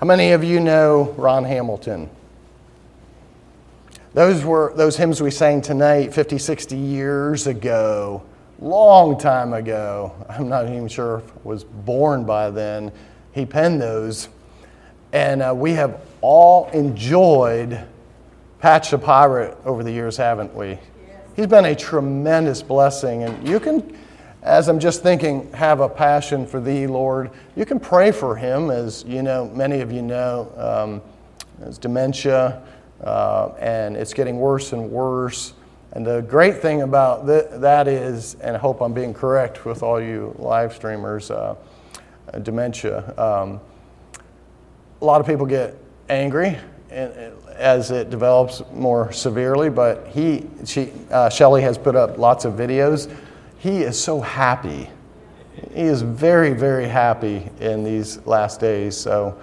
How many of you know Ron Hamilton? Those were those hymns we sang tonight 50, 60 years ago, long time ago. I'm not even sure if I was born by then. He penned those. And uh, we have all enjoyed Patch the Pirate over the years, haven't we? Yes. He's been a tremendous blessing. And you can, as I'm just thinking, have a passion for Thee, Lord. You can pray for him, as you know, many of you know, um, has dementia, uh, and it's getting worse and worse. And the great thing about th- that is, and I hope I'm being correct with all you live streamers, uh, dementia. Um, a lot of people get angry as it develops more severely, but he, she, uh, Shelly has put up lots of videos. He is so happy. He is very, very happy in these last days. So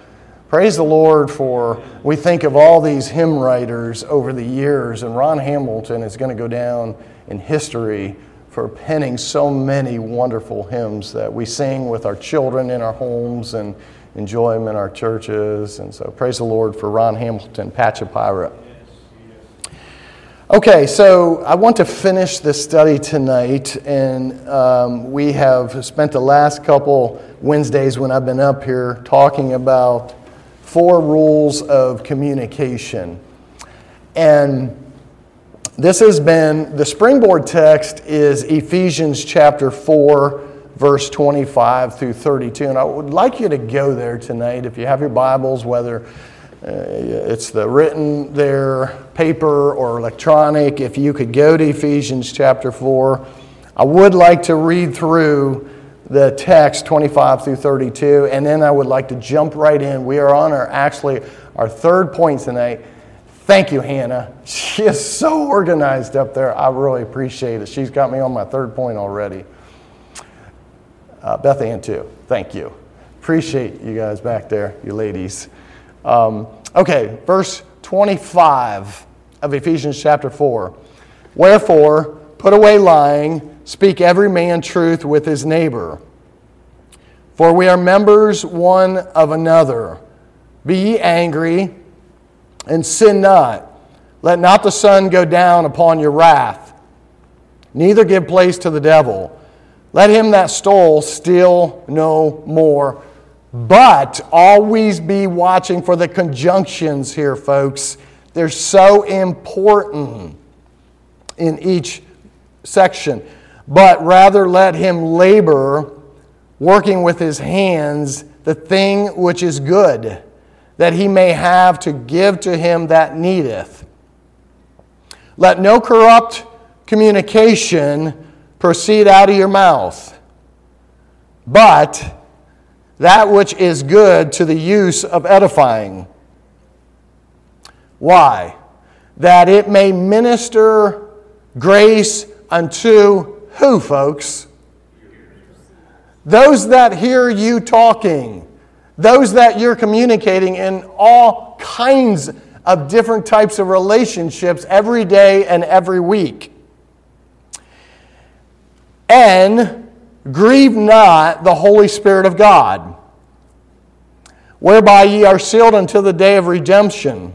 praise the Lord for, we think of all these hymn writers over the years, and Ron Hamilton is going to go down in history for penning so many wonderful hymns that we sing with our children in our homes and enjoy them in our churches. And so praise the Lord for Ron Hamilton, Patch a Pirate. Okay, so I want to finish this study tonight, and um, we have spent the last couple Wednesdays when I've been up here talking about four rules of communication. And this has been the springboard text is Ephesians chapter 4 verse 25 through 32. And I would like you to go there tonight if you have your Bibles, whether it's the written there, paper, or electronic. If you could go to Ephesians chapter 4, I would like to read through the text 25 through 32, and then I would like to jump right in. We are on our actually our third point tonight. Thank you, Hannah. She is so organized up there. I really appreciate it. She's got me on my third point already. Uh, Beth Ann, too. Thank you. Appreciate you guys back there, you ladies. Um, okay, verse 25 of Ephesians chapter 4. Wherefore, put away lying, speak every man truth with his neighbor. For we are members one of another. Be ye angry and sin not. Let not the sun go down upon your wrath, neither give place to the devil. Let him that stole steal no more. But always be watching for the conjunctions here, folks. They're so important in each section. But rather let him labor, working with his hands, the thing which is good, that he may have to give to him that needeth. Let no corrupt communication proceed out of your mouth, but that which is good to the use of edifying. Why? That it may minister grace unto who, folks? Those that hear you talking, those that you're communicating in all kinds of different types of relationships every day and every week and grieve not the Holy Spirit of God, whereby ye are sealed until the day of redemption.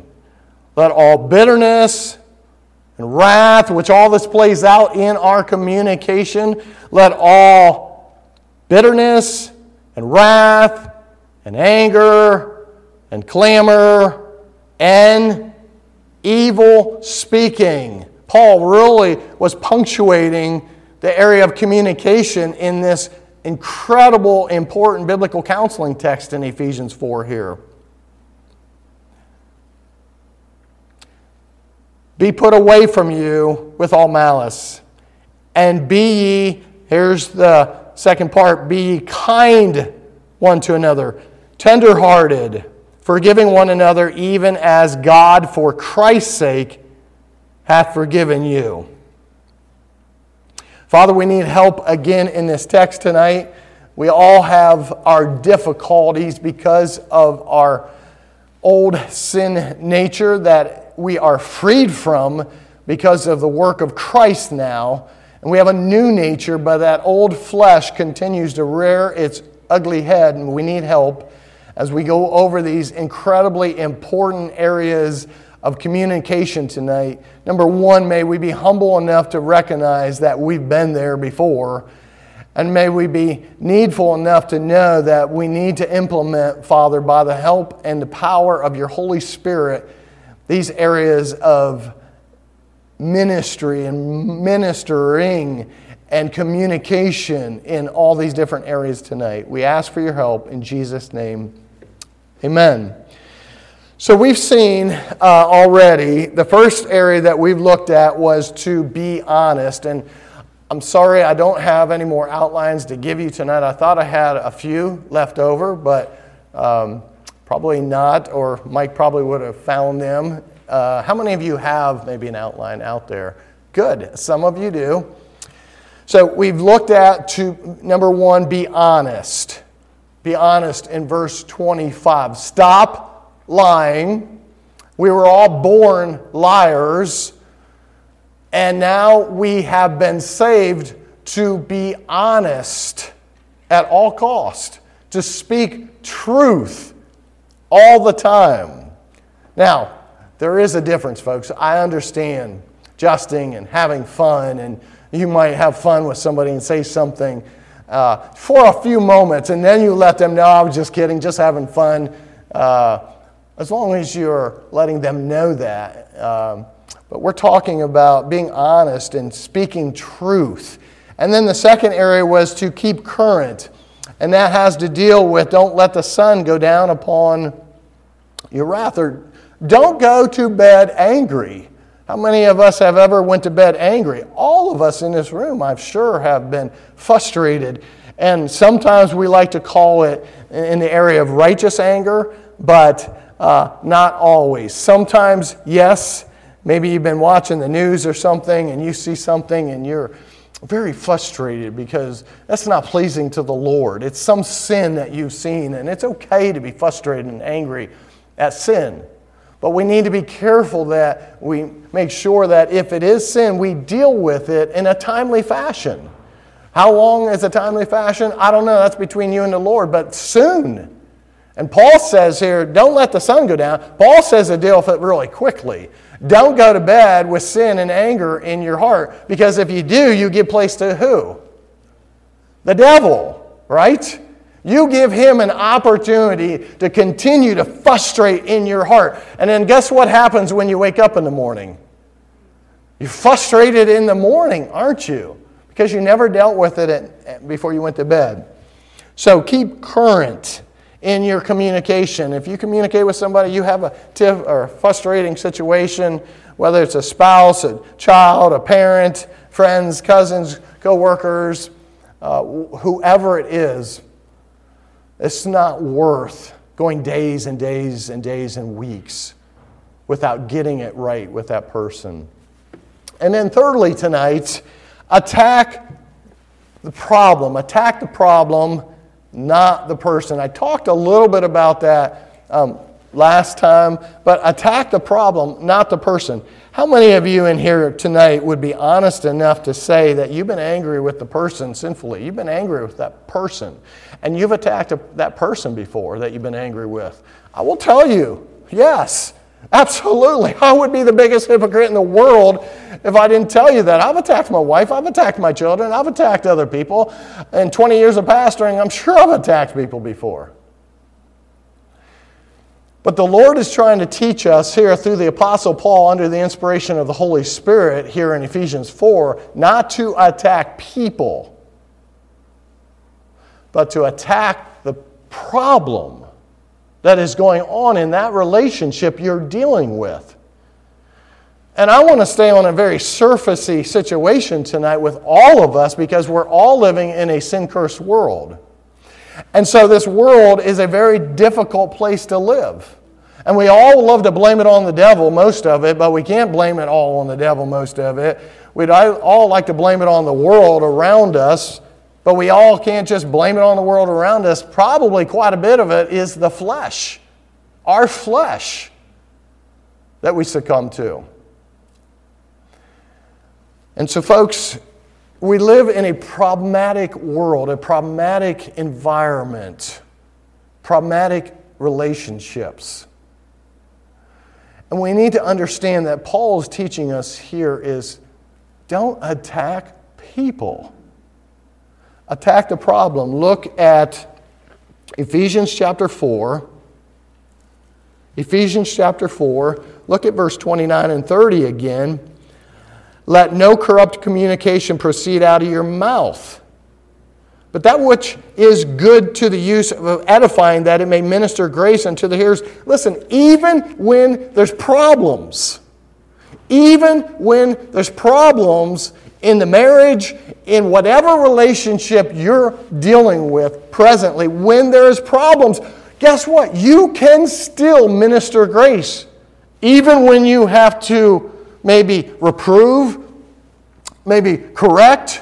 Let all bitterness and wrath, which all this plays out in our communication, let all bitterness and wrath and anger and clamor and evil speaking. Paul really was punctuating the area of communication in this incredible, important biblical counseling text in Ephesians 4 here. Be put away from you with all malice, and be ye, here's the second part, be ye kind one to another, tenderhearted, forgiving one another, even as God, for Christ's sake, hath forgiven you. Father, we need help again in this text tonight. We all have our difficulties because of our old sin nature that we are freed from because of the work of Christ now. And we have a new nature, but that old flesh continues to rear its ugly head, and we need help. as we go over these incredibly important areas of communication tonight. Number one, may we be humble enough to recognize that we've been there before. And may we be needful enough to know that we need to implement, Father, by the help and the power of your Holy Spirit, these areas of ministry and ministering and communication in all these different areas tonight. We ask for your help in Jesus' name. Amen. So we've seen uh, already, the first area that we've looked at was to be honest. And I'm sorry I don't have any more outlines to give you tonight. I thought I had a few left over, but um, probably not, or Mike probably would have found them. Uh, how many of you have maybe an outline out there? Good. Some of you do. So we've looked at to number one, be honest. Be honest in verse 25. Stop lying. We were all born liars. And now we have been saved to be honest at all cost, to speak truth all the time. Now, there is a difference, folks. I understand justing and having fun, and you might have fun with somebody and say something uh, for a few moments, and then you let them know, I was just kidding, just having fun. Uh, as long as you're letting them know that. Um, but we're talking about being honest and speaking truth. And then the second area was to keep current. And that has to deal with don't let the sun go down upon your wrath or don't go to bed angry. How many of us have ever went to bed angry? All of us in this room, I'm sure, have been frustrated. And sometimes we like to call it in the area of righteous anger, but uh, not always. Sometimes, yes, maybe you've been watching the news or something and you see something and you're very frustrated because that's not pleasing to the Lord. It's some sin that you've seen, and it's okay to be frustrated and angry at sin. But we need to be careful that we make sure that if it is sin, we deal with it in a timely fashion. How long is a timely fashion? I don't know. That's between you and the Lord, but soon. And Paul says here, don't let the sun go down. Paul says to deal with it really quickly. Don't go to bed with sin and anger in your heart, because if you do, you give place to who? The devil, right? You give him an opportunity to continue to frustrate in your heart. And then guess what happens when you wake up in the morning? You're frustrated in the morning, aren't you? Because you never dealt with it before you went to bed. So keep current in your communication. If you communicate with somebody, you have a tiff or a frustrating situation, whether it's a spouse, a child, a parent, friends, cousins, co-workers, uh, whoever it is, it's not worth going days and days and days and weeks without getting it right with that person. And then, thirdly, tonight, attack the problem. Attack the problem not the person. I talked a little bit about that um, last time, but attack the problem, not the person. How many of you in here tonight would be honest enough to say that you've been angry with the person sinfully? You've been angry with that person, and you've attacked a, that person before that you've been angry with? I will tell you, yes. Absolutely. I would be the biggest hypocrite in the world if I didn't tell you that. I've attacked my wife, I've attacked my children, I've attacked other people. In 20 years of pastoring, I'm sure I've attacked people before. But the Lord is trying to teach us here through the Apostle Paul under the inspiration of the Holy Spirit here in Ephesians 4 not to attack people, but to attack the problem that is going on in that relationship you're dealing with. And I want to stay on a very surfacey situation tonight with all of us because we're all living in a sin cursed world. And so this world is a very difficult place to live. And we all love to blame it on the devil, most of it, but we can't blame it all on the devil, most of it. We'd all like to blame it on the world around us but we all can't just blame it on the world around us. Probably quite a bit of it is the flesh, our flesh, that we succumb to. And so, folks, we live in a problematic world, a problematic environment, problematic relationships. And we need to understand that Paul is teaching us here is don't attack people. Attack the problem. Look at Ephesians chapter 4. Ephesians chapter 4. Look at verse 29 and 30 again. Let no corrupt communication proceed out of your mouth but that which is good to the use of edifying, that it may minister grace unto the hearers. Listen, even when there's problems, even when there's problems in the marriage, in whatever relationship you're dealing with presently, when there's problems, guess what? You can still minister grace. Even when you have to maybe reprove, maybe correct,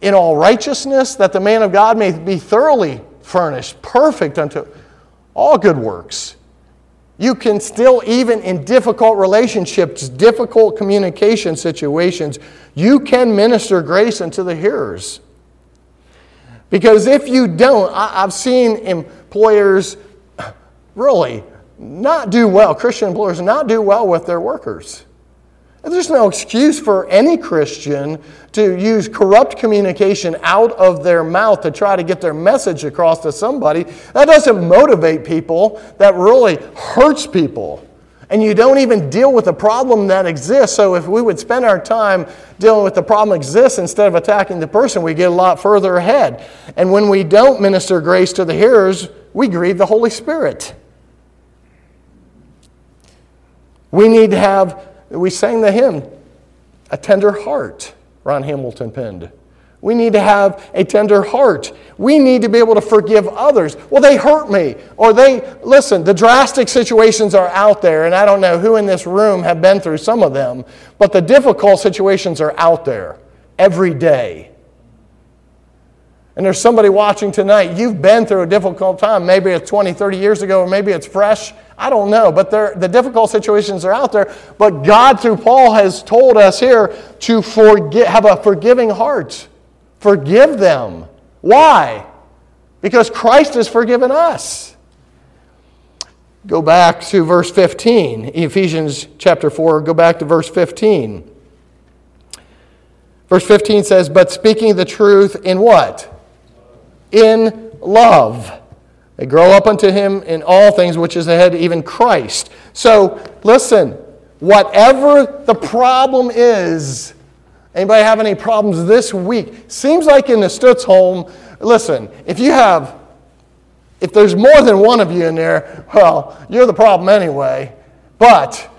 in all righteousness, that the man of God may be thoroughly furnished, perfect unto all good works. You can still, even in difficult relationships, difficult communication situations, you can minister grace unto the hearers. Because if you don't, I've seen employers really not do well, Christian employers not do well with their workers. There's no excuse for any Christian to use corrupt communication out of their mouth to try to get their message across to somebody. That doesn't motivate people, that really hurts people. And you don't even deal with the problem that exists. So, if we would spend our time dealing with the problem exists instead of attacking the person, we get a lot further ahead. And when we don't minister grace to the hearers, we grieve the Holy Spirit. We need to have we sang the hymn, A Tender Heart, Ron Hamilton penned. We need to have a tender heart. We need to be able to forgive others. Well, they hurt me. Or they, listen, the drastic situations are out there, and I don't know who in this room have been through some of them, but the difficult situations are out there every day. And there's somebody watching tonight, you've been through a difficult time. Maybe it's 20, 30 years ago, or maybe it's fresh. I don't know. But the difficult situations are out there. But God, through Paul, has told us here to forget, have a forgiving heart. Forgive them. Why? Because Christ has forgiven us. Go back to verse 15, Ephesians chapter 4. Go back to verse 15. Verse 15 says, But speaking the truth in what? In love. They grow up unto him in all things, which is ahead, even Christ. So, listen, whatever the problem is, anybody have any problems this week? Seems like in the Stutz home, listen, if you have, if there's more than one of you in there, well, you're the problem anyway. But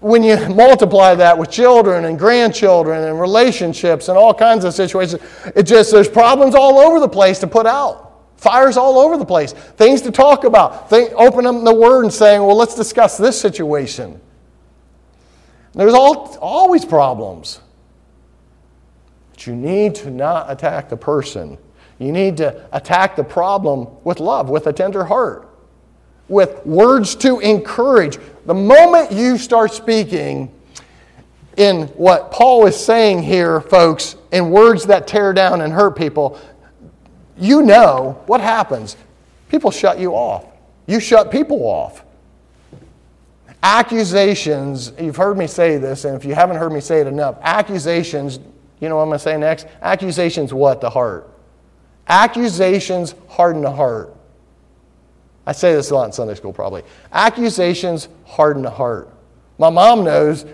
when you multiply that with children and grandchildren and relationships and all kinds of situations, it just, there's problems all over the place to put out. Fires all over the place. Things to talk about. Think, open up the Word and saying, well, let's discuss this situation. There's all, always problems. But you need to not attack the person. You need to attack the problem with love, with a tender heart, with words to encourage, the moment you start speaking in what Paul is saying here, folks, in words that tear down and hurt people, you know what happens. People shut you off. You shut people off. Accusations, you've heard me say this, and if you haven't heard me say it enough, accusations, you know what I'm going to say next? Accusations what? The heart. Accusations harden the heart. I say this a lot in Sunday school, probably. Accusations harden the heart. My mom knows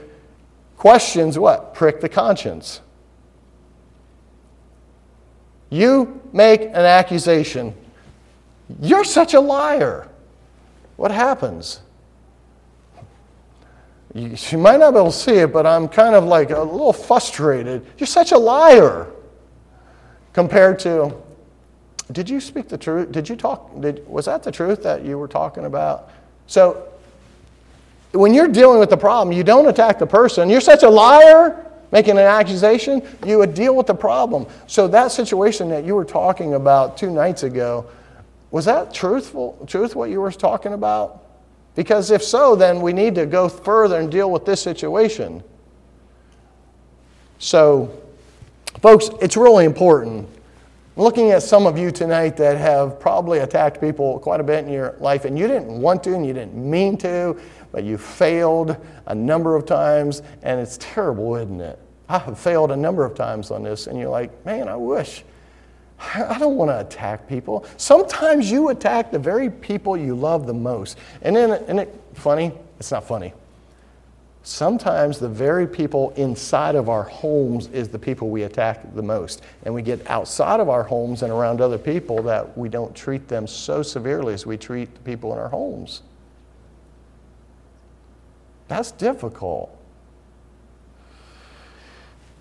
questions what? Prick the conscience. You make an accusation. You're such a liar. What happens? You, she might not be able to see it, but I'm kind of like a little frustrated. You're such a liar compared to did you speak the truth? Did you talk? Did, was that the truth that you were talking about? So, when you're dealing with the problem, you don't attack the person. You're such a liar making an accusation, you would deal with the problem. So, that situation that you were talking about two nights ago, was that truthful, truth what you were talking about? Because if so, then we need to go further and deal with this situation. So, folks, it's really important looking at some of you tonight that have probably attacked people quite a bit in your life, and you didn't want to and you didn't mean to, but you failed a number of times, and it's terrible, isn't it? I have failed a number of times on this, and you're like, man, I wish. I don't want to attack people. Sometimes you attack the very people you love the most. And then, isn't it funny? It's not funny. Sometimes the very people inside of our homes is the people we attack the most. And we get outside of our homes and around other people that we don't treat them so severely as we treat the people in our homes. That's difficult.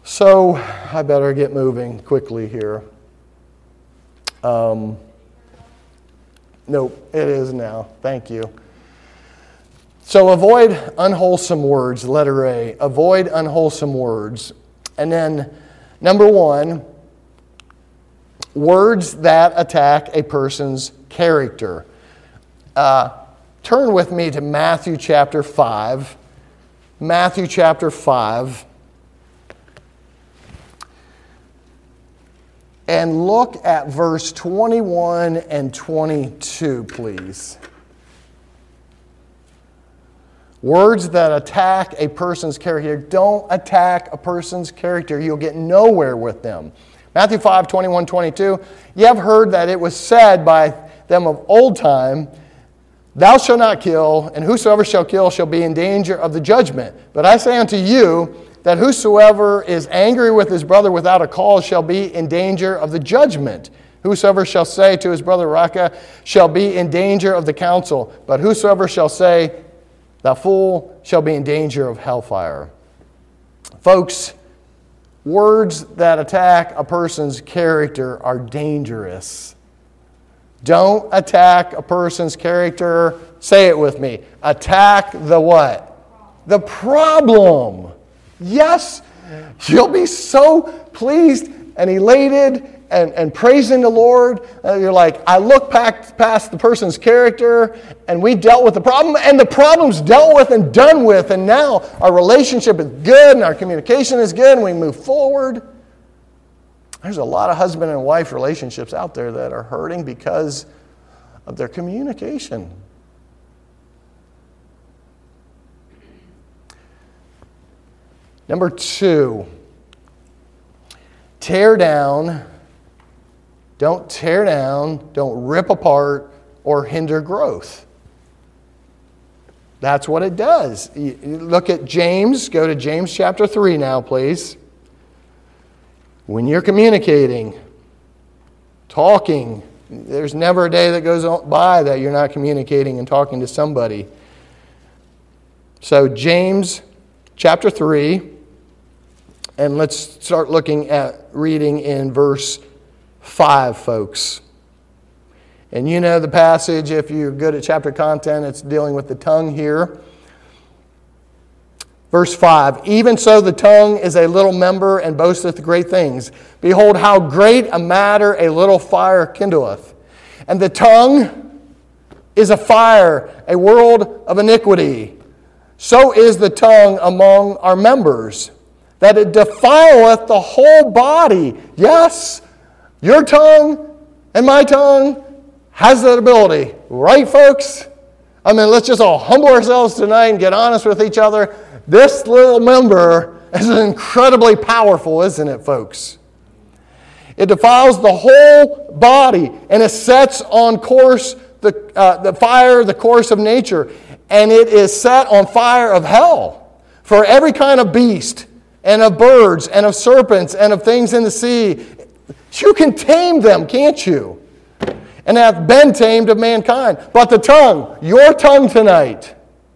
So I better get moving quickly here. Um, nope, it is now. Thank you. So avoid unwholesome words, letter A. Avoid unwholesome words. And then, number one, words that attack a person's character. Uh, turn with me to Matthew chapter 5. Matthew chapter 5. And look at verse 21 and 22, please. Words that attack a person's character don't attack a person's character. You'll get nowhere with them. Matthew 5 21, 22. You have heard that it was said by them of old time, Thou shalt not kill, and whosoever shall kill shall be in danger of the judgment. But I say unto you, that whosoever is angry with his brother without a cause shall be in danger of the judgment. Whosoever shall say to his brother Raca shall be in danger of the council, but whosoever shall say, Thou fool, shall be in danger of hellfire. Folks, words that attack a person's character are dangerous. Don't attack a person's character. Say it with me. Attack the what? The problem. Yes, you'll be so pleased and elated and, and praising the Lord. Uh, you're like, I look back past the person's character and we dealt with the problem and the problem's dealt with and done with. And now our relationship is good and our communication is good and we move forward. There's a lot of husband and wife relationships out there that are hurting because of their communication. Number two, tear down. Don't tear down, don't rip apart or hinder growth. That's what it does. Look at James, go to James chapter 3 now, please. When you're communicating, talking, there's never a day that goes by that you're not communicating and talking to somebody. So, James chapter 3, and let's start looking at reading in verse 5, folks. And you know the passage, if you're good at chapter content, it's dealing with the tongue here. Verse 5 Even so, the tongue is a little member and boasteth great things. Behold, how great a matter a little fire kindleth. And the tongue is a fire, a world of iniquity. So is the tongue among our members that it defileth the whole body. Yes, your tongue and my tongue has that ability, right, folks? I mean, let's just all humble ourselves tonight and get honest with each other. This little member is incredibly powerful, isn't it, folks? It defiles the whole body and it sets on course the, uh, the fire, the course of nature, and it is set on fire of hell for every kind of beast and of birds and of serpents and of things in the sea. You can tame them, can't you? And hath been tamed of mankind. But the tongue, your tongue tonight,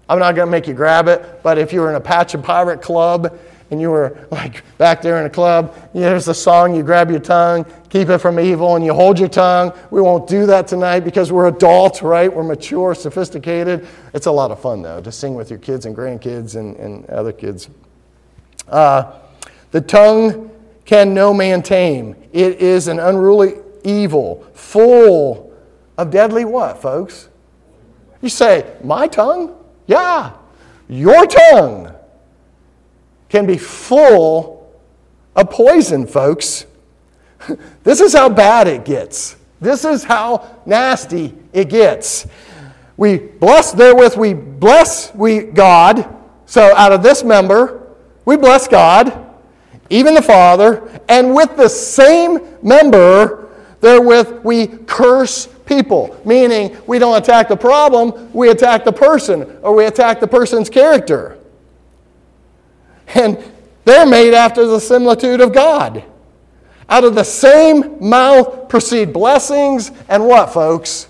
I'm not going to make you grab it, but if you were in a patch of pirate club and you were like back there in a club, there's a song, you grab your tongue, keep it from evil, and you hold your tongue. We won't do that tonight because we're adults, right? We're mature, sophisticated. It's a lot of fun, though, to sing with your kids and grandkids and, and other kids. Uh, the tongue can no man tame. It is an unruly evil, full of deadly what, folks? You say, my tongue? Yeah, your tongue can be full of poison, folks. This is how bad it gets. This is how nasty it gets. We bless therewith, we bless we God. So out of this member, we bless God, even the Father, and with the same member, therewith we curse people. Meaning we don't attack the problem, we attack the person, or we attack the person's character. And they're made after the similitude of God. Out of the same mouth proceed blessings and what, folks?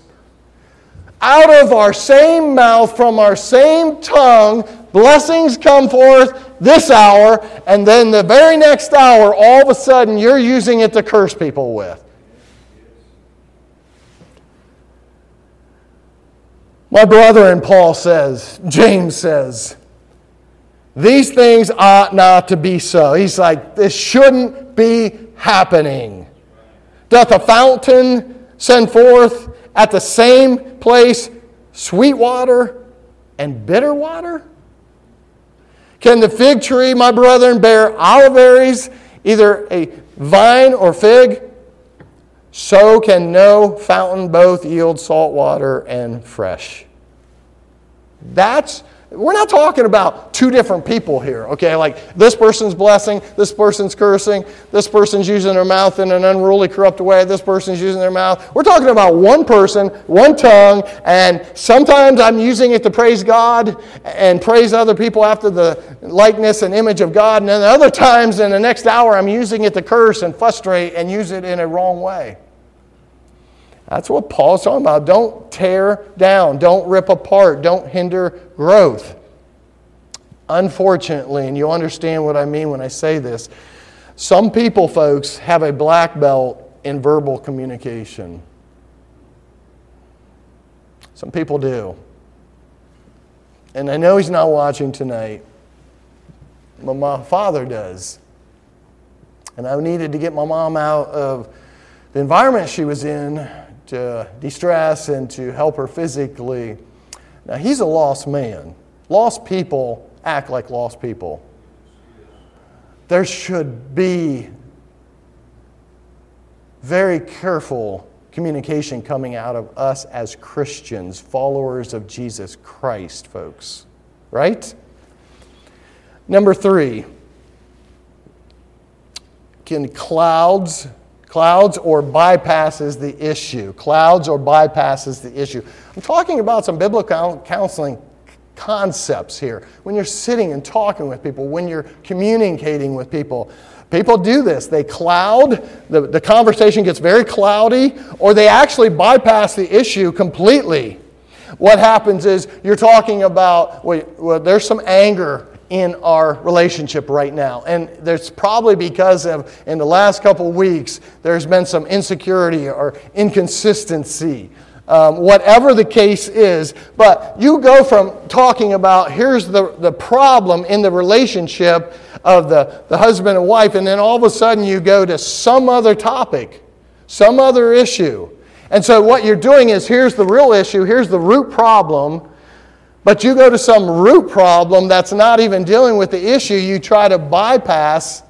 Out of our same mouth, from our same tongue, blessings come forth this hour, and then the very next hour, all of a sudden, you're using it to curse people with. My brother and Paul says, James says, these things ought not to be so. He's like, this shouldn't be happening. Doth a fountain send forth at the same place sweet water and bitter water? Can the fig tree, my brethren, bear olive berries, either a vine or fig? So can no fountain both yield salt water and fresh. That's we're not talking about two different people here, okay? Like this person's blessing, this person's cursing, this person's using their mouth in an unruly, corrupt way, this person's using their mouth. We're talking about one person, one tongue, and sometimes I'm using it to praise God and praise other people after the likeness and image of God, and then other times in the next hour I'm using it to curse and frustrate and use it in a wrong way. That's what Paul's talking about. Don't tear down, don't rip apart, don't hinder growth. Unfortunately, and you'll understand what I mean when I say this, some people, folks, have a black belt in verbal communication. Some people do. And I know he's not watching tonight, but my father does. And I needed to get my mom out of the environment she was in to de stress and to help her physically. Now, he's a lost man. Lost people act like lost people. There should be very careful communication coming out of us as Christians, followers of Jesus Christ, folks. Right? Number three, can clouds Clouds or bypasses the issue. Clouds or bypasses the issue. I'm talking about some biblical counseling concepts here. When you're sitting and talking with people, when you're communicating with people, people do this. They cloud, the, the conversation gets very cloudy, or they actually bypass the issue completely. What happens is you're talking about, well, there's some anger in our relationship right now. And there's probably because of, in the last couple weeks, there's been some insecurity or inconsistency. Um, whatever the case is, but you go from talking about here's the, the problem in the relationship of the, the husband and wife, and then all of a sudden you go to some other topic, some other issue. And so what you're doing is here's the real issue, here's the root problem, but you go to some root problem that's not even dealing with the issue, you try to bypass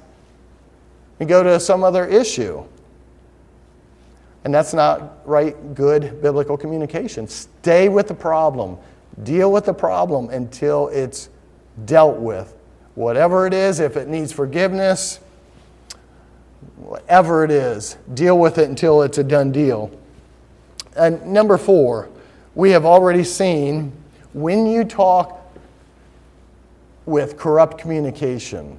and go to some other issue. And that's not right, good biblical communication. Stay with the problem, deal with the problem until it's dealt with. Whatever it is, if it needs forgiveness, whatever it is, deal with it until it's a done deal. And number four, we have already seen when you talk with corrupt communication,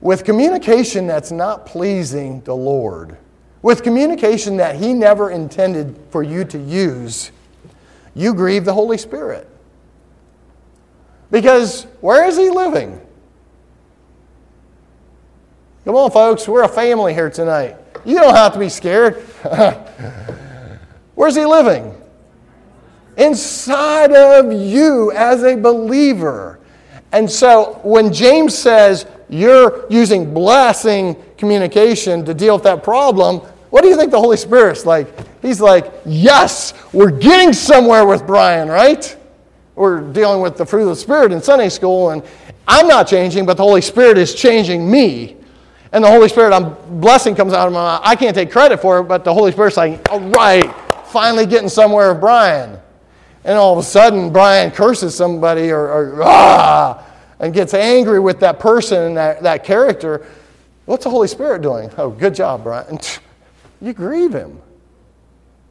with communication that's not pleasing the Lord, with communication that He never intended for you to use, you grieve the Holy Spirit. Because where is He living? Come on, folks, we're a family here tonight. You don't have to be scared. Where's He living? Inside of you as a believer. And so when James says you're using blessing communication to deal with that problem, what do you think the Holy Spirit's like? He's like, yes, we're getting somewhere with Brian, right? We're dealing with the fruit of the Spirit in Sunday school, and I'm not changing, but the Holy Spirit is changing me. And the Holy Spirit, I'm blessing comes out of my mouth. I can't take credit for it, but the Holy Spirit's like, all right, finally getting somewhere with Brian. And all of a sudden, Brian curses somebody or, or ah, and gets angry with that person and that, that character. What's the Holy Spirit doing? Oh, good job, Brian. You grieve him.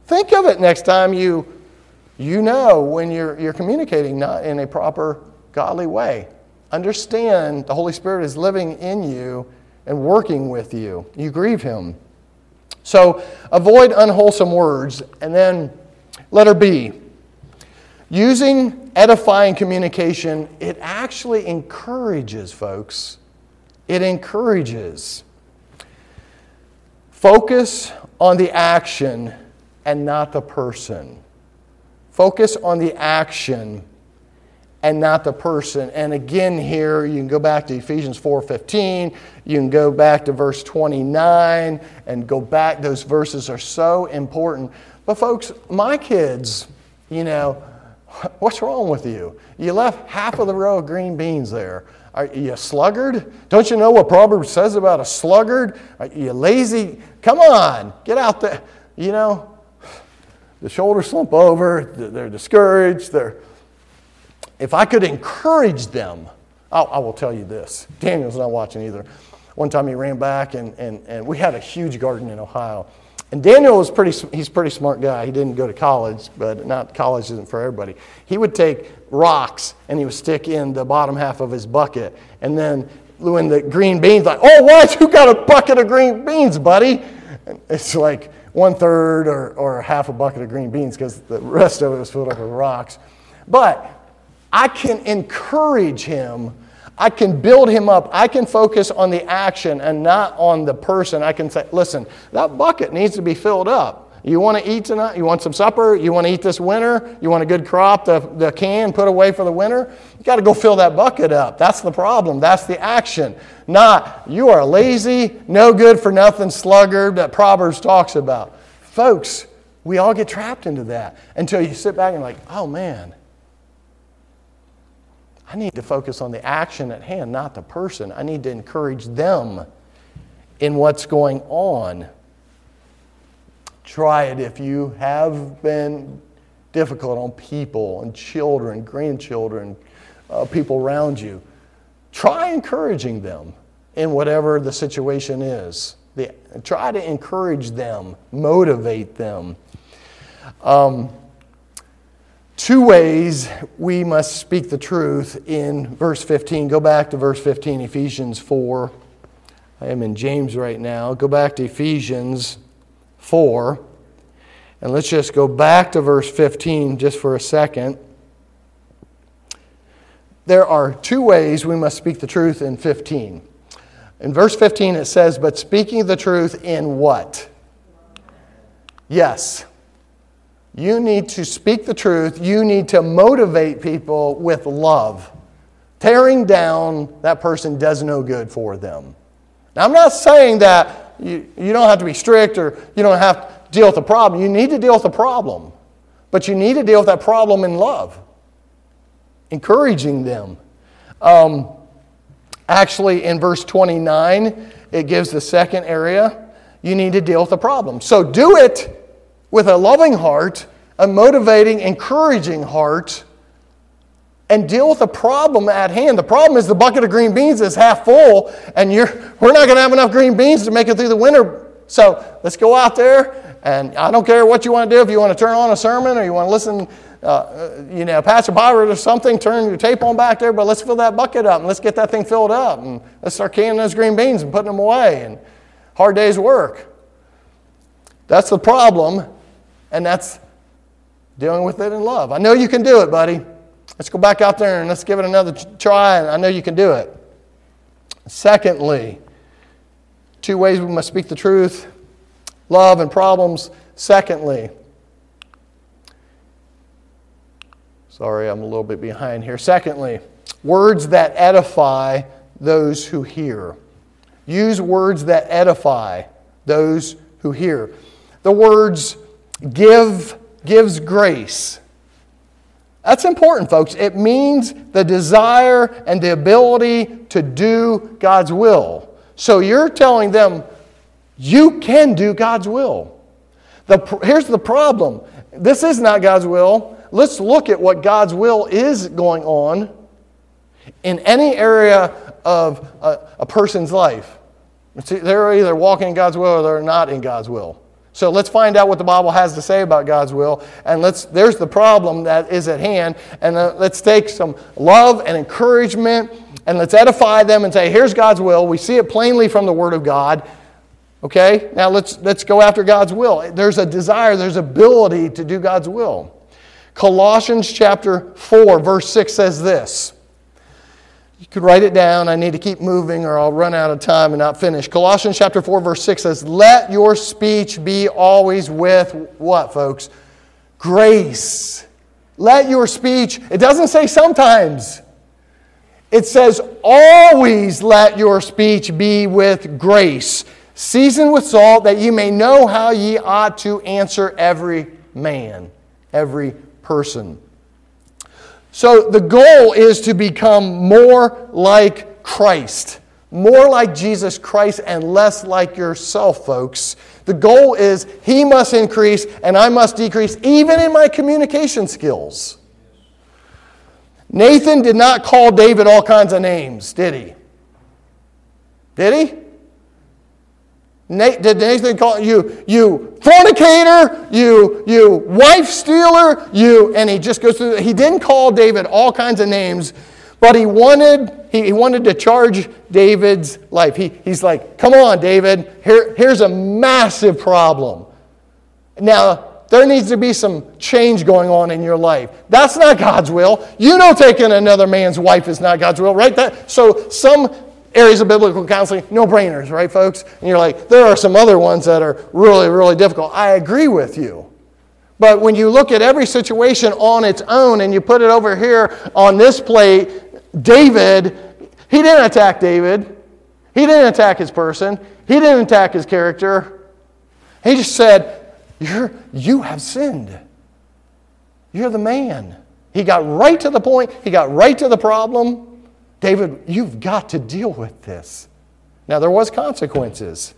Think of it next time you, you know when you're, you're communicating not in a proper godly way. Understand the Holy Spirit is living in you and working with you. You grieve him. So avoid unwholesome words. And then letter B. Using edifying communication, it actually encourages, folks. It encourages. Focus on the action and not the person. Focus on the action and not the person. And again here you can go back to Ephesians 4:15, you can go back to verse 29 and go back those verses are so important. But folks, my kids, you know, what's wrong with you? You left half of the row of green beans there. Are you a sluggard? Don't you know what Proverbs says about a sluggard? Are you lazy? Come on, get out there. You know, the shoulders slump over, they're discouraged. They're... If I could encourage them, oh, I will tell you this. Daniel's not watching either. One time he ran back, and, and, and we had a huge garden in Ohio. And Daniel was pretty, he's a pretty smart guy. He didn't go to college, but not college isn't for everybody. He would take rocks and he would stick in the bottom half of his bucket. And then when the green beans, like, oh, what? You got a bucket of green beans, buddy? It's like one third or, or half a bucket of green beans because the rest of it was filled up with rocks. But I can encourage him I can build him up. I can focus on the action and not on the person. I can say, listen, that bucket needs to be filled up. You want to eat tonight? You want some supper? You want to eat this winter? You want a good crop, the, the can put away for the winter? You got to go fill that bucket up. That's the problem. That's the action. Not, you are lazy, no good for nothing sluggard that Proverbs talks about. Folks, we all get trapped into that until you sit back and like, oh man, I need to focus on the action at hand, not the person. I need to encourage them in what's going on. Try it if you have been difficult on people and children, grandchildren, uh, people around you. Try encouraging them in whatever the situation is. The, try to encourage them, motivate them. Um, two ways we must speak the truth in verse 15. Go back to verse 15, Ephesians 4. I am in James right now. Go back to Ephesians 4. And let's just go back to verse 15 just for a second. There are two ways we must speak the truth in 15. In verse 15, it says, But speaking the truth in what? Yes. You need to speak the truth. You need to motivate people with love. Tearing down that person does no good for them. Now, I'm not saying that you, you don't have to be strict or you don't have to deal with the problem. You need to deal with the problem. But you need to deal with that problem in love, encouraging them. Um, actually, in verse 29, it gives the second area. You need to deal with the problem. So do it with a loving heart, a motivating, encouraging heart, and deal with the problem at hand. The problem is the bucket of green beans is half full, and you're, we're not going to have enough green beans to make it through the winter. So let's go out there, and I don't care what you want to do. If you want to turn on a sermon or you want to listen, uh, you know, Pastor Byron or something, turn your tape on back there, but let's fill that bucket up and let's get that thing filled up, and let's start canning those green beans and putting them away. And hard day's work. That's the problem. And that's dealing with it in love. I know you can do it, buddy. Let's go back out there and let's give it another try. I know you can do it. Secondly, two ways we must speak the truth love and problems. Secondly, sorry, I'm a little bit behind here. Secondly, words that edify those who hear. Use words that edify those who hear. The words give, gives grace. That's important, folks. It means the desire and the ability to do God's will. So you're telling them you can do God's will. The, here's the problem this is not God's will. Let's look at what God's will is going on in any area of a, a person's life. See, They're either walking in God's will or they're not in God's will. So let's find out what the Bible has to say about God's will. And let's, there's the problem that is at hand. And uh, let's take some love and encouragement and let's edify them and say, here's God's will. We see it plainly from the Word of God. Okay? Now let's, let's go after God's will. There's a desire, there's ability to do God's will. Colossians chapter 4, verse 6 says this. You could write it down. I need to keep moving or I'll run out of time and not finish. Colossians chapter 4 verse 6 says, "Let your speech be always with what, folks? Grace. Let your speech, it doesn't say sometimes. It says, always let your speech be with grace, seasoned with salt, that you may know how ye ought to answer every man, every person. So the goal is to become more like Christ, more like Jesus Christ, and less like yourself, folks. The goal is He must increase and I must decrease, even in my communication skills. Nathan did not call David all kinds of names, did he? Did he? Did Nathan call you, you fornicator, you, you wife stealer, you, and he just goes through, he didn't call David all kinds of names, but he wanted, he, he wanted to charge David's life. He, he's like, come on, David, here, here's a massive problem. Now, there needs to be some change going on in your life. That's not God's will. You know taking another man's wife is not God's will, right? That, so some areas of biblical counseling, no brainers, right, folks? And you're like, there are some other ones that are really, really difficult. I agree with you. But when you look at every situation on its own and you put it over here on this plate, David, he didn't attack David. He didn't attack his person. He didn't attack his character. He just said, You're, You have sinned. You're the man. He got right to the point, he got right to the problem. David, you've got to deal with this. Now, there was consequences.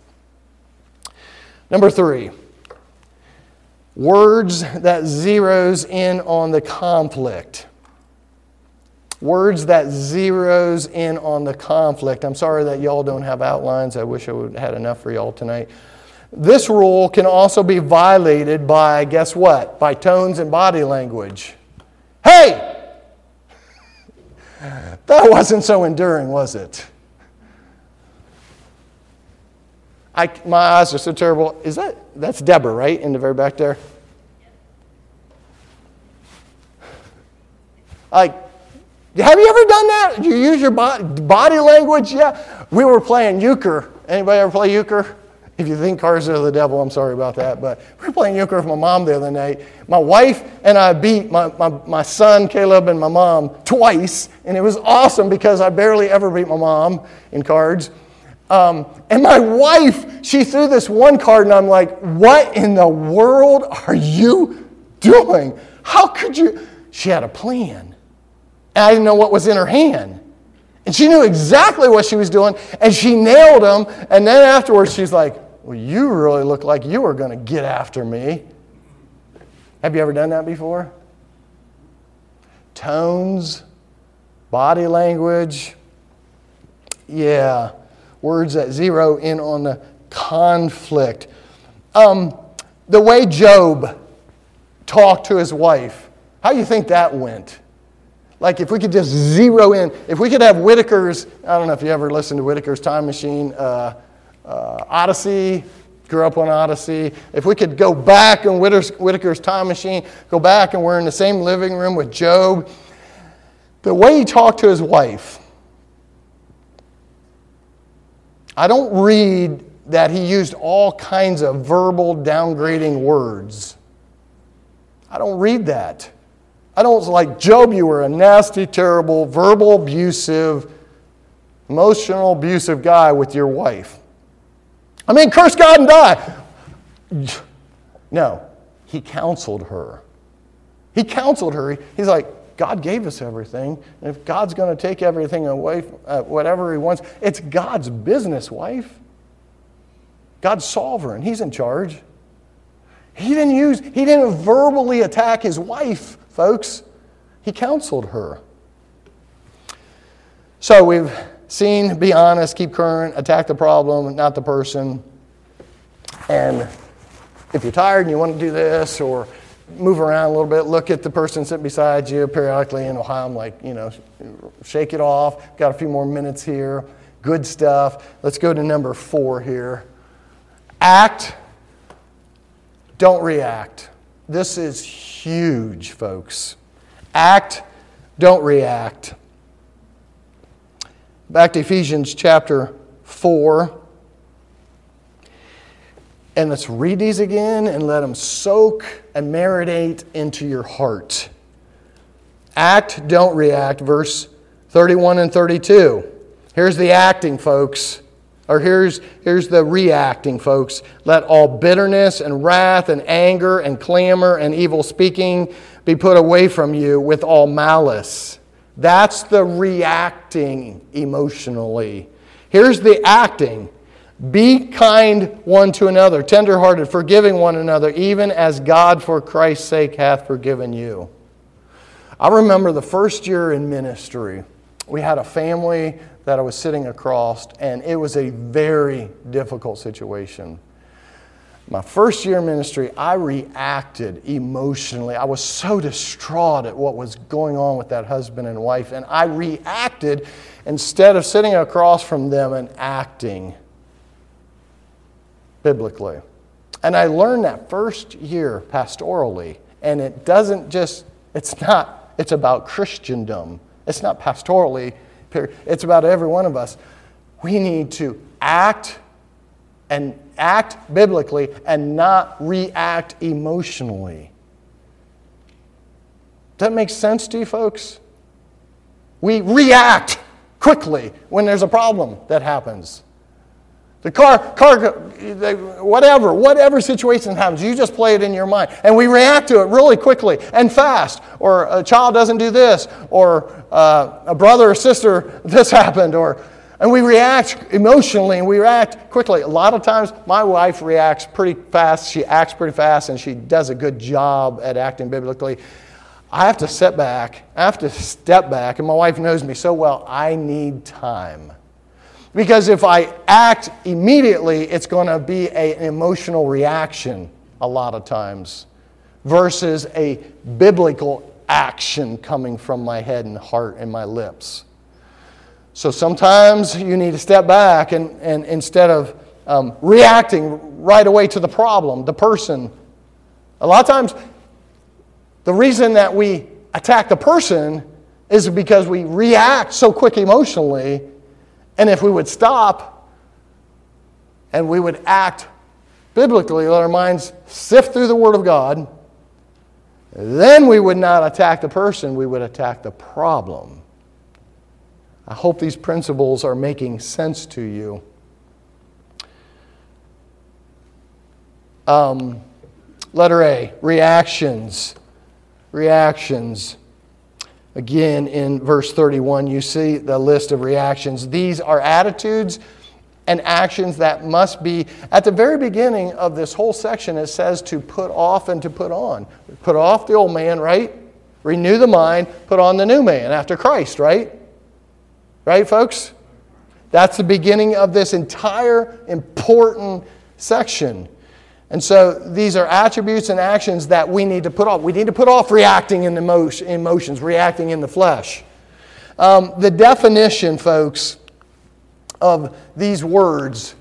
Number three, words that zeroes in on the conflict. Words that zeroes in on the conflict. I'm sorry that y'all don't have outlines. I wish I would had enough for y'all tonight. This rule can also be violated by, guess what? By tones and body language. Hey! That wasn't so enduring, was it? I, my eyes are so terrible. Is that, that's Deborah, right? In the very back there? Like, have you ever done that? You use your body language? Yeah. We were playing euchre. Anybody ever play euchre? If you think cars are the devil, I'm sorry about that. But we were playing euchre with my mom the other night. My wife and I beat my, my, my son, Caleb, and my mom twice. And it was awesome because I barely ever beat my mom in cards. Um, and my wife, she threw this one card, and I'm like, what in the world are you doing? How could you? She had a plan. And I didn't know what was in her hand. And she knew exactly what she was doing, and she nailed him. And then afterwards, she's like, Well, you really look like you were going to get after me. Have you ever done that before? Tones, body language. Yeah, words that zero in on the conflict. Um, the way Job talked to his wife, how do you think that went? Like if we could just zero in, if we could have Whittaker's, I don't know if you ever listened to Whittaker's Time Machine, uh, uh, Odyssey, grew up on Odyssey. If we could go back in Whittaker's Time Machine, go back and we're in the same living room with Job, the way he talked to his wife, I don't read that he used all kinds of verbal downgrading words. I don't read that. I don't like, Job, you were a nasty, terrible, verbal abusive, emotional abusive guy with your wife. I mean, curse God and die. No, he counseled her. He counseled her. He's like, God gave us everything. And if God's going to take everything away, uh, whatever He wants, it's God's business, wife. God's sovereign. He's in charge. He didn't use, he didn't verbally attack his wife, folks. He counseled her. So we've seen be honest, keep current, attack the problem, not the person. And if you're tired and you want to do this or move around a little bit, look at the person sitting beside you periodically and Ohio, I'm like, you know, shake it off. Got a few more minutes here. Good stuff. Let's go to number four here. Act, don't react. This is huge, folks. Act, don't react. Back to Ephesians chapter 4. And let's read these again and let them soak and marinate into your heart. Act, don't react. Verse 31 and 32. Here's the acting, folks. Or here's, here's the reacting, folks. Let all bitterness and wrath and anger and clamor and evil speaking be put away from you with all malice. That's the reacting emotionally. Here's the acting. Be kind one to another, tenderhearted, forgiving one another, even as God for Christ's sake hath forgiven you. I remember the first year in ministry, we had a family that I was sitting across, and it was a very difficult situation. My first year in ministry, I reacted emotionally. I was so distraught at what was going on with that husband and wife, and I reacted instead of sitting across from them and acting biblically. And I learned that first year pastorally, and it doesn't just, it's not, it's about Christendom. It's not pastorally, it's about every one of us. We need to act and act biblically and not react emotionally. Does that make sense to you folks? We react quickly when there's a problem that happens. The car, car, whatever, whatever situation happens, you just play it in your mind. And we react to it really quickly and fast. Or a child doesn't do this, or uh, a brother or sister, this happened, or, and we react emotionally and we react quickly. A lot of times, my wife reacts pretty fast. She acts pretty fast and she does a good job at acting biblically. I have to step back. I have to step back, and my wife knows me so well. I need time. Because if I act immediately, it's going to be a, an emotional reaction a lot of times versus a biblical action coming from my head and heart and my lips. So sometimes you need to step back and, and instead of um, reacting right away to the problem, the person, a lot of times the reason that we attack the person is because we react so quick emotionally and if we would stop and we would act biblically, let our minds sift through the Word of God, then we would not attack the person, we would attack the problem. I hope these principles are making sense to you. Um, letter A reactions. Reactions. Again, in verse 31, you see the list of reactions. These are attitudes and actions that must be, at the very beginning of this whole section, it says to put off and to put on. Put off the old man, right? Renew the mind, put on the new man after Christ, right? Right, folks? That's the beginning of this entire important section. And so these are attributes and actions that we need to put off. We need to put off reacting in the emotions, reacting in the flesh. Um, the definition, folks, of these words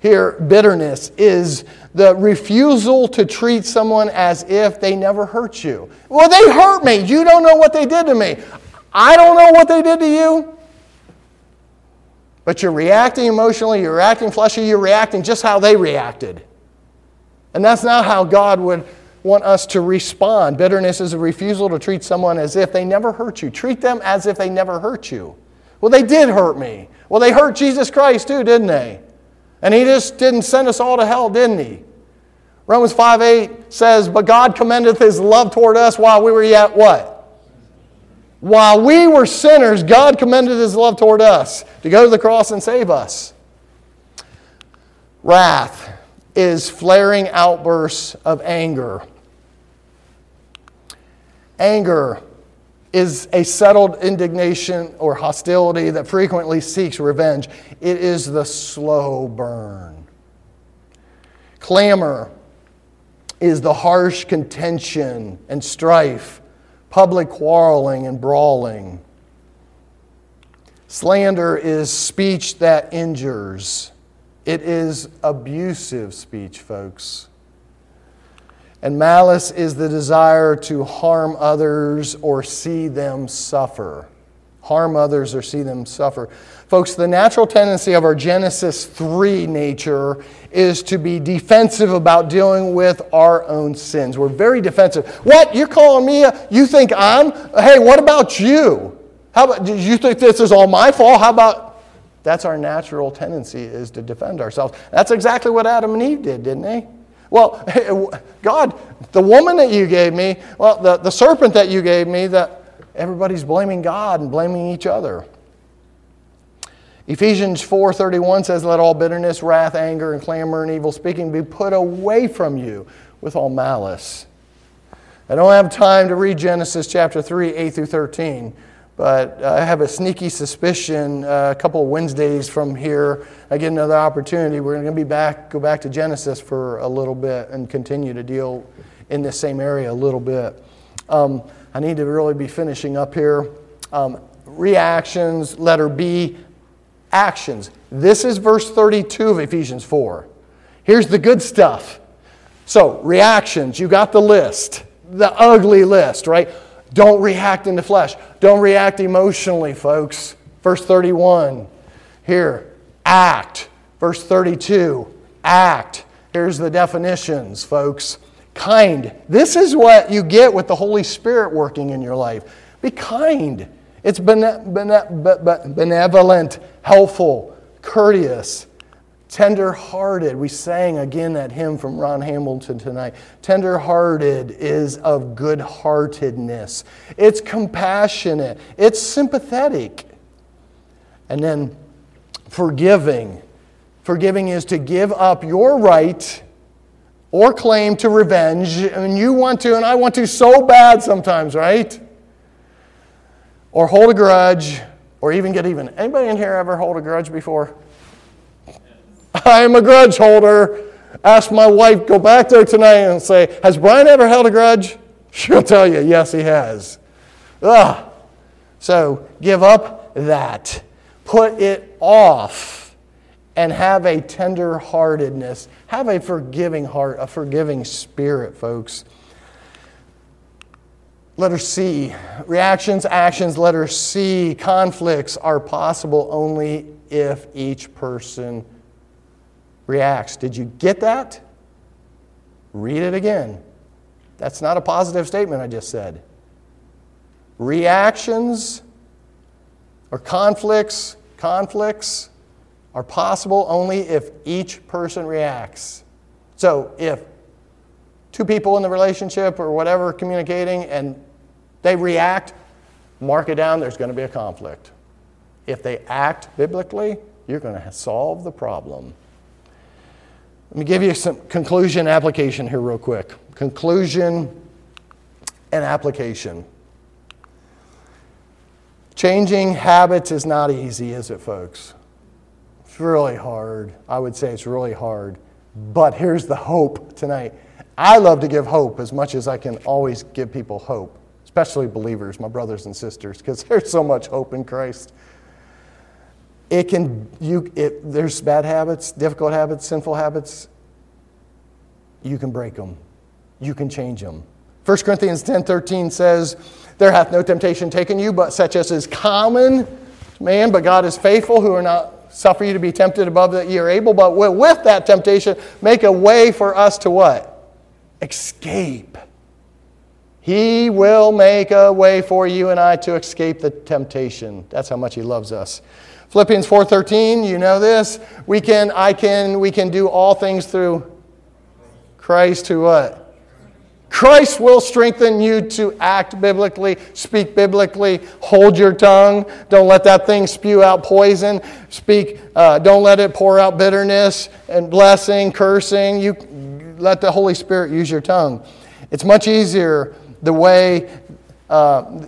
here, bitterness, is the refusal to treat someone as if they never hurt you. Well, they hurt me. You don't know what they did to me. I don't know what they did to you. But you're reacting emotionally, you're reacting fleshly, you're reacting just how they reacted. And that's not how God would want us to respond. Bitterness is a refusal to treat someone as if they never hurt you. Treat them as if they never hurt you. Well, they did hurt me. Well, they hurt Jesus Christ too, didn't they? And he just didn't send us all to hell, didn't he? Romans 5 8 says, But God commendeth his love toward us while we were yet what? While we were sinners, God commended his love toward us to go to the cross and save us. Wrath is flaring outbursts of anger. Anger is a settled indignation or hostility that frequently seeks revenge. It is the slow burn. Clamor is the harsh contention and strife, public quarreling and brawling. Slander is speech that injures. It is abusive speech, folks. And malice is the desire to harm others or see them suffer. Harm others or see them suffer. Folks, the natural tendency of our Genesis 3 nature is to be defensive about dealing with our own sins. We're very defensive. What? You're calling me? A, you think I'm? Hey, what about you? How about, you think this is all my fault? How about that's our natural tendency is to defend ourselves. That's exactly what Adam and Eve did, didn't they? Well, God, the woman that you gave me, well, the, the serpent that you gave me, that everybody's blaming God and blaming each other. Ephesians 4:31 says, "Let all bitterness, wrath, anger, and clamor and evil speaking be put away from you with all malice." I don't have time to read Genesis chapter 3, 8 through 13. But I have a sneaky suspicion uh, a couple of Wednesdays from here, I get another opportunity. We're going to be back, go back to Genesis for a little bit and continue to deal in this same area a little bit. Um, I need to really be finishing up here. Um, reactions, letter B, actions. This is verse 32 of Ephesians 4. Here's the good stuff. So, reactions, you got the list, the ugly list, right? Don't react in the flesh. Don't react emotionally, folks. Verse 31. Here, act. Verse 32. Act. Here's the definitions, folks. Kind. This is what you get with the Holy Spirit working in your life. Be kind. It's bene- bene- benevolent, helpful, courteous, Tender hearted, we sang again that hymn from Ron Hamilton tonight. Tender hearted is of good heartedness, it's compassionate, it's sympathetic. And then forgiving. Forgiving is to give up your right or claim to revenge, and you want to, and I want to so bad sometimes, right? Or hold a grudge, or even get even. Anybody in here ever hold a grudge before? I am a grudge holder. Ask my wife, go back there tonight and say, Has Brian ever held a grudge? She'll tell you, Yes, he has. Ugh. So give up that. Put it off and have a tender heartedness. Have a forgiving heart, a forgiving spirit, folks. Letter C, reactions, actions. Letter C, conflicts are possible only if each person reacts. Did you get that? Read it again. That's not a positive statement I just said. Reactions or conflicts, conflicts are possible only if each person reacts. So if two people in the relationship or whatever communicating and they react, mark it down, there's going to be a conflict. If they act biblically, you're going to solve the problem. Let me give you some conclusion application here, real quick. Conclusion and application. Changing habits is not easy, is it, folks? It's really hard. I would say it's really hard. But here's the hope tonight. I love to give hope as much as I can always give people hope, especially believers, my brothers and sisters, because there's so much hope in Christ. It can you it, there's bad habits difficult habits sinful habits. You can break them you can change them 1 corinthians 10 13 says there hath no temptation taken you but such as is common man but god is faithful who are not suffer you to be tempted above that ye are able but with that temptation make a way for us to what? Escape he will make a way for you and i to escape the temptation that's how much he loves us Philippians 4:13, you know this. We can I can we can do all things through Christ who what? Christ will strengthen you to act biblically, speak biblically, hold your tongue. Don't let that thing spew out poison. Speak, uh, don't let it pour out bitterness and blessing, cursing. You let the Holy Spirit use your tongue. It's much easier the way, uh,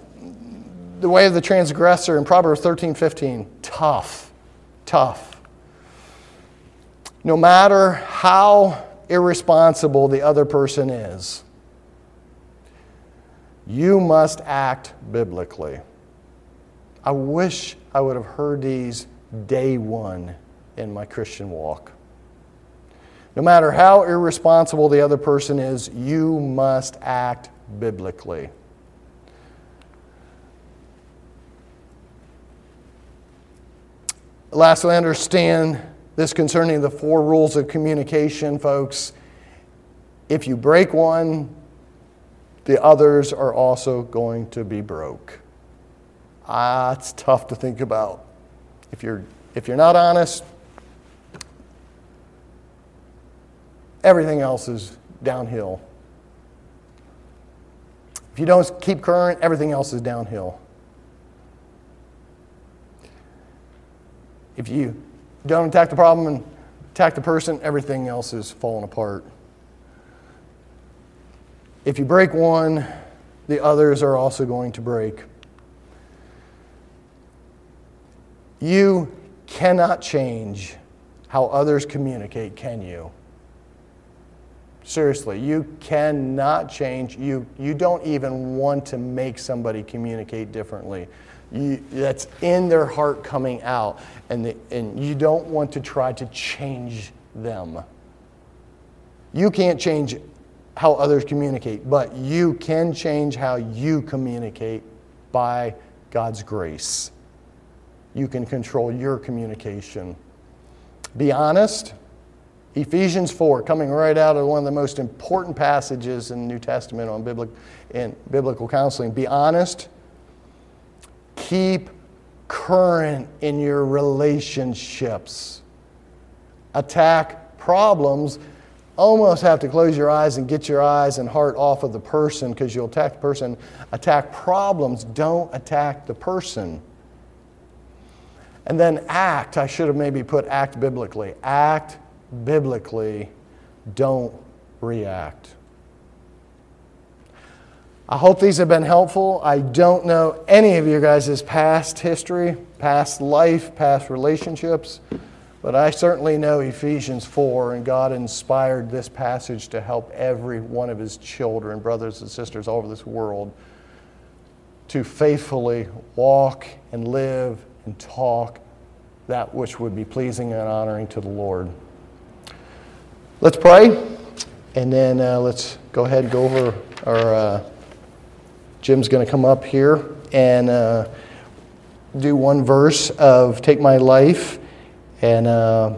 the way of the transgressor in Proverbs 13, 15. Tough, tough. No matter how irresponsible the other person is, you must act biblically. I wish I would have heard these day one in my Christian walk. No matter how irresponsible the other person is, you must act biblically. Lastly, understand this concerning the four rules of communication, folks. If you break one, the others are also going to be broke. Ah, it's tough to think about. If you're, if you're not honest, everything else is downhill. If you don't keep current, everything else is downhill. If you don't attack the problem and attack the person, everything else is falling apart. If you break one, the others are also going to break. You cannot change how others communicate, can you? Seriously, you cannot change. You, you don't even want to make somebody communicate differently. You, that's in their heart coming out, and, the, and you don't want to try to change them. You can't change how others communicate, but you can change how you communicate by God's grace. You can control your communication. Be honest. Ephesians 4, coming right out of one of the most important passages in the New Testament on biblical, in biblical counseling. Be honest. Keep current in your relationships. Attack problems almost have to close your eyes and get your eyes and heart off of the person because you'll attack the person. Attack problems, don't attack the person. And then act, I should have maybe put act biblically. Act biblically, don't react. I hope these have been helpful. I don't know any of you guys' past history, past life, past relationships. But I certainly know Ephesians 4, and God inspired this passage to help every one of his children, brothers and sisters all over this world, to faithfully walk and live and talk that which would be pleasing and honoring to the Lord. Let's pray, and then uh, let's go ahead and go over our. Uh, Jim's going to come up here and uh, do one verse of Take My Life and, uh,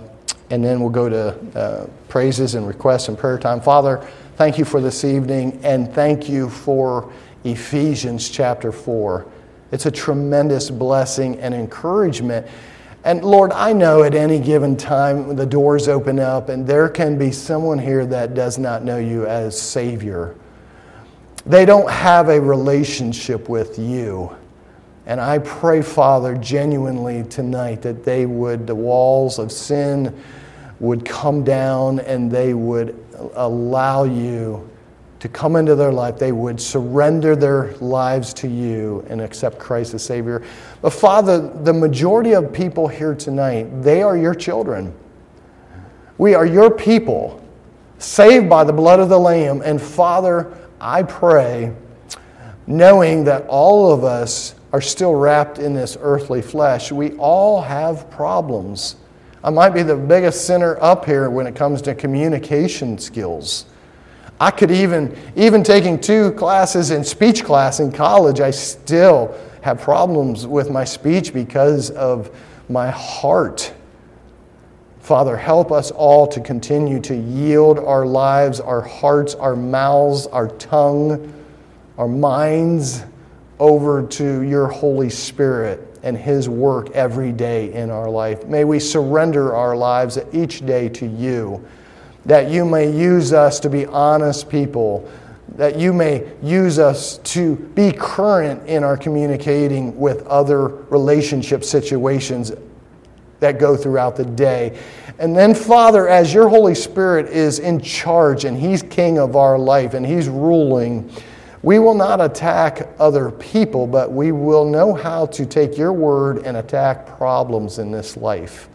and then we'll go to uh, praises and requests and prayer time. Father, thank you for this evening, and thank you for Ephesians chapter 4. It's a tremendous blessing and encouragement. And Lord, I know at any given time the doors open up, and there can be someone here that does not know you as Savior. They don't have a relationship with you. And I pray, Father, genuinely tonight that they would, the walls of sin would come down and they would allow you to come into their life. They would surrender their lives to you and accept Christ as Savior. But Father, the majority of people here tonight, they are your children. We are your people, saved by the blood of the Lamb. And Father, I pray, knowing that all of us are still wrapped in this earthly flesh. We all have problems. I might be the biggest sinner up here when it comes to communication skills. I could even, even taking two classes in speech class in college, I still have problems with my speech because of my heart. Father, help us all to continue to yield our lives, our hearts, our mouths, our tongue, our minds over to your Holy Spirit and His work every day in our life. May we surrender our lives each day to you, that you may use us to be honest people, that you may use us to be current in our communicating with other relationship situations that go throughout the day. And then, Father, as your Holy Spirit is in charge and He's King of our life and He's ruling, we will not attack other people, but we will know how to take your word and attack problems in this life.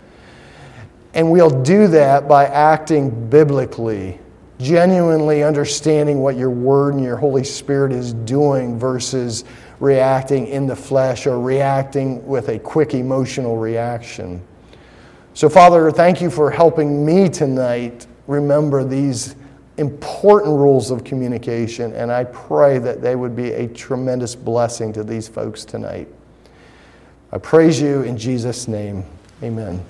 And we'll do that by acting biblically, genuinely understanding what your word and your Holy Spirit is doing versus reacting in the flesh or reacting with a quick emotional reaction. So, Father, thank you for helping me tonight remember these important rules of communication, and I pray that they would be a tremendous blessing to these folks tonight. I praise you in Jesus' name. Amen.